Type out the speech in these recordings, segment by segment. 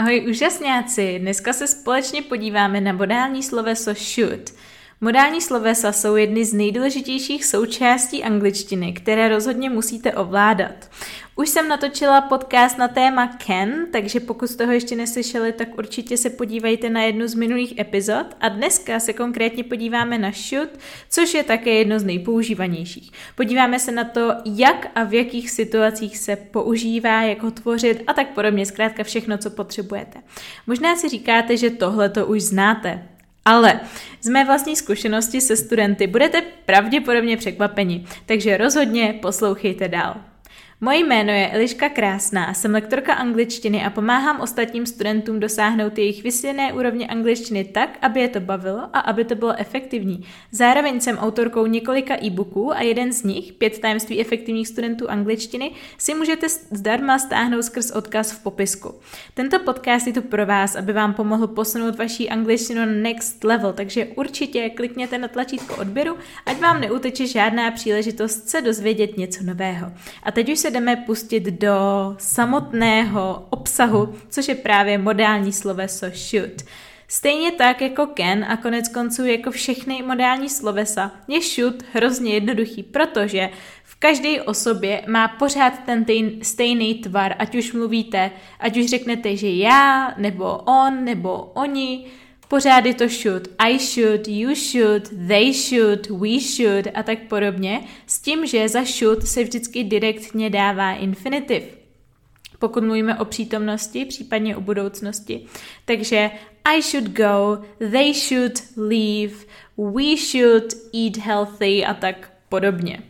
Ahoj úžasňáci, dneska se společně podíváme na modální sloveso should. Modální slovesa jsou jedny z nejdůležitějších součástí angličtiny, které rozhodně musíte ovládat. Už jsem natočila podcast na téma can, takže pokud z toho ještě neslyšeli, tak určitě se podívejte na jednu z minulých epizod a dneska se konkrétně podíváme na should, což je také jedno z nejpoužívanějších. Podíváme se na to, jak a v jakých situacích se používá, jak ho tvořit a tak podobně, zkrátka všechno, co potřebujete. Možná si říkáte, že tohle to už znáte, ale z mé vlastní zkušenosti se studenty budete pravděpodobně překvapeni, takže rozhodně poslouchejte dál. Moje jméno je Eliška Krásná, jsem lektorka angličtiny a pomáhám ostatním studentům dosáhnout jejich vysvěné úrovně angličtiny tak, aby je to bavilo a aby to bylo efektivní. Zároveň jsem autorkou několika e-booků a jeden z nich, Pět tajemství efektivních studentů angličtiny, si můžete zdarma stáhnout skrz odkaz v popisku. Tento podcast je tu pro vás, aby vám pomohl posunout vaší angličtinu na next level, takže určitě klikněte na tlačítko odběru, ať vám neuteče žádná příležitost se dozvědět něco nového. A teď už se jdeme pustit do samotného obsahu, což je právě modální sloveso should. Stejně tak jako can a konec konců jako všechny modální slovesa je should hrozně jednoduchý, protože v každé osobě má pořád ten tejn, stejný tvar, ať už mluvíte, ať už řeknete, že já, nebo on, nebo oni, Pořád je to should. I should, you should, they should, we should a tak podobně, s tím, že za should se vždycky direktně dává infinitiv. Pokud mluvíme o přítomnosti, případně o budoucnosti. Takže I should go, they should leave, we should eat healthy a tak podobně.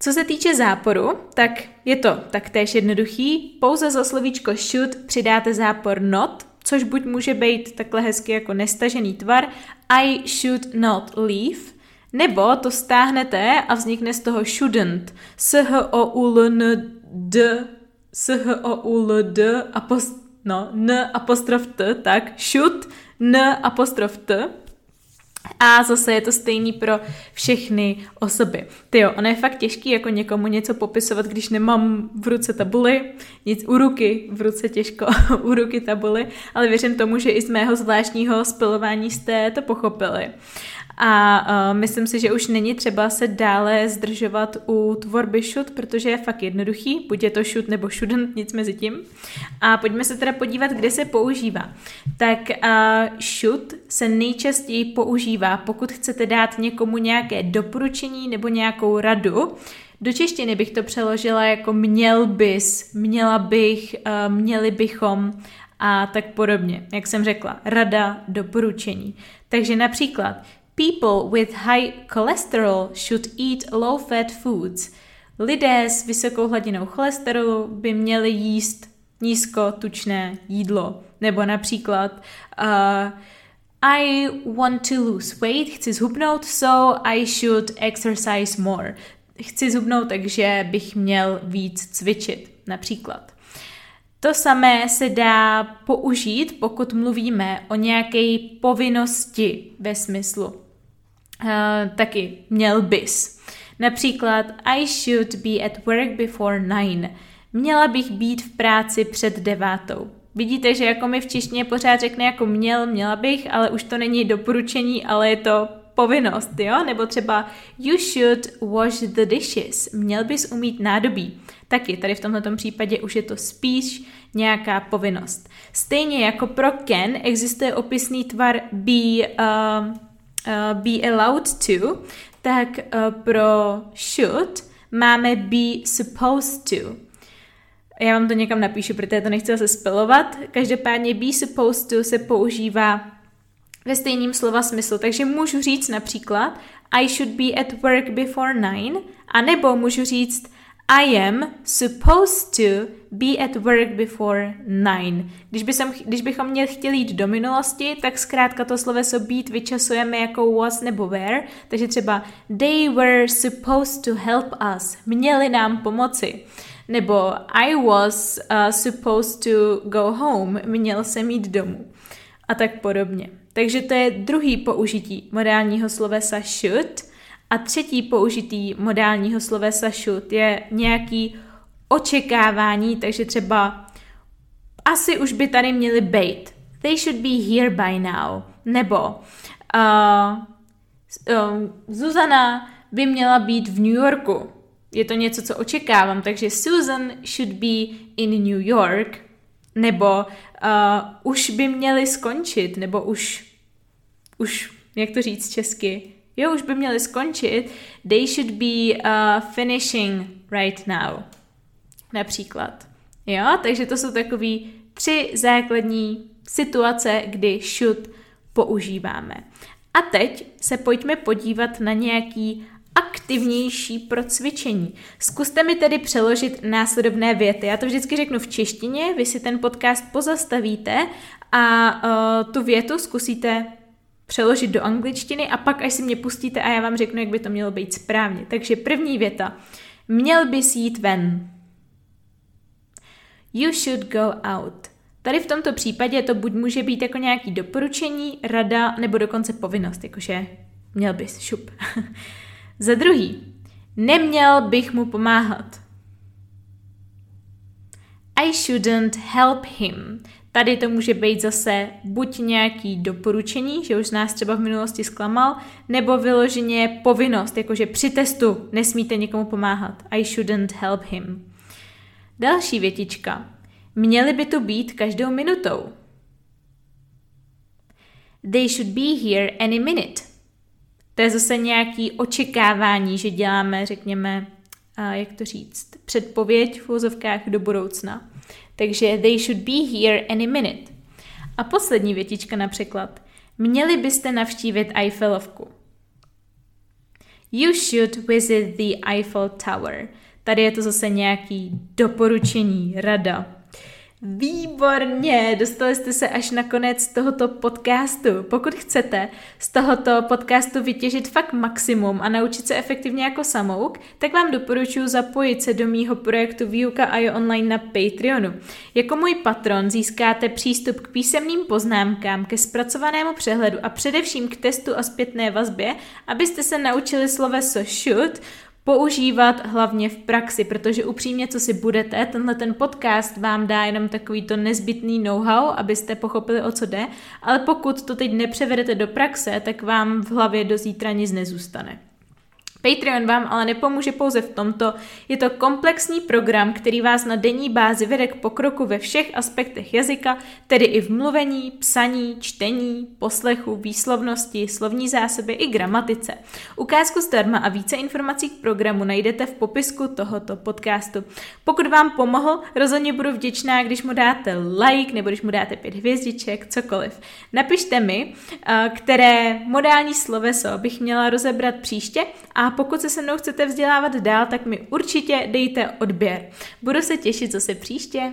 Co se týče záporu, tak je to taktéž jednoduchý. Pouze za slovíčko should přidáte zápor not, což buď může být takhle hezky jako nestažený tvar I should not leave, nebo to stáhnete a vznikne z toho shouldn't. S h o u l n d s h o u l d apost, no, n apostrof t, tak should n apostrof t a zase je to stejný pro všechny osoby. Ty jo, ono je fakt těžký jako někomu něco popisovat, když nemám v ruce tabuly, nic u ruky, v ruce těžko, u ruky tabuly, ale věřím tomu, že i z mého zvláštního spilování jste to pochopili. A uh, myslím si, že už není třeba se dále zdržovat u tvorby should, protože je fakt jednoduchý, buď je to should nebo shouldn't, nic mezi tím. A pojďme se teda podívat, kde se používá. Tak uh, should se nejčastěji používá, pokud chcete dát někomu nějaké doporučení nebo nějakou radu, do češtiny bych to přeložila jako měl bys, měla bych, uh, měli bychom a tak podobně. Jak jsem řekla, rada, doporučení. Takže například People with high cholesterol should eat low-fat foods. Lidé s vysokou hladinou cholesterolu by měli jíst nízkotučné jídlo. Nebo například uh, I want to lose weight, chci zhubnout, so I should exercise more. Chci zhubnout, takže bych měl víc cvičit, například. To samé se dá použít, pokud mluvíme o nějaké povinnosti ve smyslu uh, taky měl bys. Například I should be at work before nine. Měla bych být v práci před devátou. Vidíte, že jako mi v češtině pořád řekne jako měl, měla bych, ale už to není doporučení, ale je to povinnost, jo? Nebo třeba you should wash the dishes. Měl bys umít nádobí. Taky tady v tomto případě už je to spíš nějaká povinnost. Stejně jako pro can existuje opisný tvar be, uh, be allowed to, tak uh, pro should máme be supposed to. Já vám to někam napíšu, protože to nechci zase spelovat. Každopádně be supposed to se používá ve stejném slova smyslu. Takže můžu říct například I should be at work before nine, anebo můžu říct i am supposed to be at work before nine. Když, by jsem, když bychom měli chtěli jít do minulosti, tak zkrátka to sloveso být vyčasujeme jako was nebo were, takže třeba they were supposed to help us. Měli nám pomoci. Nebo I was uh, supposed to go home. Měl jsem jít domů. A tak podobně. Takže to je druhý použití modálního slovesa should – a třetí použitý modálního slovesa should je nějaký očekávání, takže třeba asi už by tady měli být. They should be here by now. Nebo uh, uh, Zuzana by měla být v New Yorku. Je to něco, co očekávám, takže Susan should be in New York. Nebo uh, už by měli skončit, nebo už, už, jak to říct česky, jo, už by měli skončit. They should be uh, finishing right now. Například. Jo, takže to jsou takový tři základní situace, kdy should používáme. A teď se pojďme podívat na nějaký aktivnější pro cvičení. Zkuste mi tedy přeložit následovné věty. Já to vždycky řeknu v češtině, vy si ten podcast pozastavíte a uh, tu větu zkusíte přeložit do angličtiny a pak až si mě pustíte a já vám řeknu, jak by to mělo být správně. Takže první věta. Měl bys jít ven. You should go out. Tady v tomto případě to buď může být jako nějaký doporučení, rada nebo dokonce povinnost, jakože měl bys, šup. Za druhý, neměl bych mu pomáhat. I shouldn't help him. Tady to může být zase buď nějaký doporučení, že už nás třeba v minulosti zklamal, nebo vyloženě povinnost, jakože při testu nesmíte někomu pomáhat. I shouldn't help him. Další větička. Měli by tu být každou minutou. They should be here any minute. To je zase nějaký očekávání, že děláme, řekněme, jak to říct, předpověď v úzovkách do budoucna. Takže they should be here any minute. A poslední větička na překlad. Měli byste navštívit Eiffelovku. You should visit the Eiffel Tower. Tady je to zase nějaký doporučení, rada. Výborně, dostali jste se až na konec tohoto podcastu. Pokud chcete z tohoto podcastu vytěžit fakt maximum a naučit se efektivně jako samouk, tak vám doporučuji zapojit se do mýho projektu Výuka a je online na Patreonu. Jako můj patron získáte přístup k písemným poznámkám, ke zpracovanému přehledu a především k testu a zpětné vazbě, abyste se naučili sloveso should, používat hlavně v praxi, protože upřímně, co si budete, tenhle ten podcast vám dá jenom takový to nezbytný know-how, abyste pochopili, o co jde, ale pokud to teď nepřevedete do praxe, tak vám v hlavě do zítra nic nezůstane. Patreon vám ale nepomůže pouze v tomto, je to komplexní program, který vás na denní bázi vede k pokroku ve všech aspektech jazyka, tedy i v mluvení, psaní, čtení, poslechu, výslovnosti, slovní zásoby i gramatice. Ukázku zdarma a více informací k programu najdete v popisku tohoto podcastu. Pokud vám pomohl, rozhodně budu vděčná, když mu dáte like nebo když mu dáte pět hvězdiček, cokoliv. Napište mi, eh, které modální sloveso bych měla rozebrat příště a pokud se se mnou chcete vzdělávat dál, tak mi určitě dejte odběr. Budu se těšit zase příště.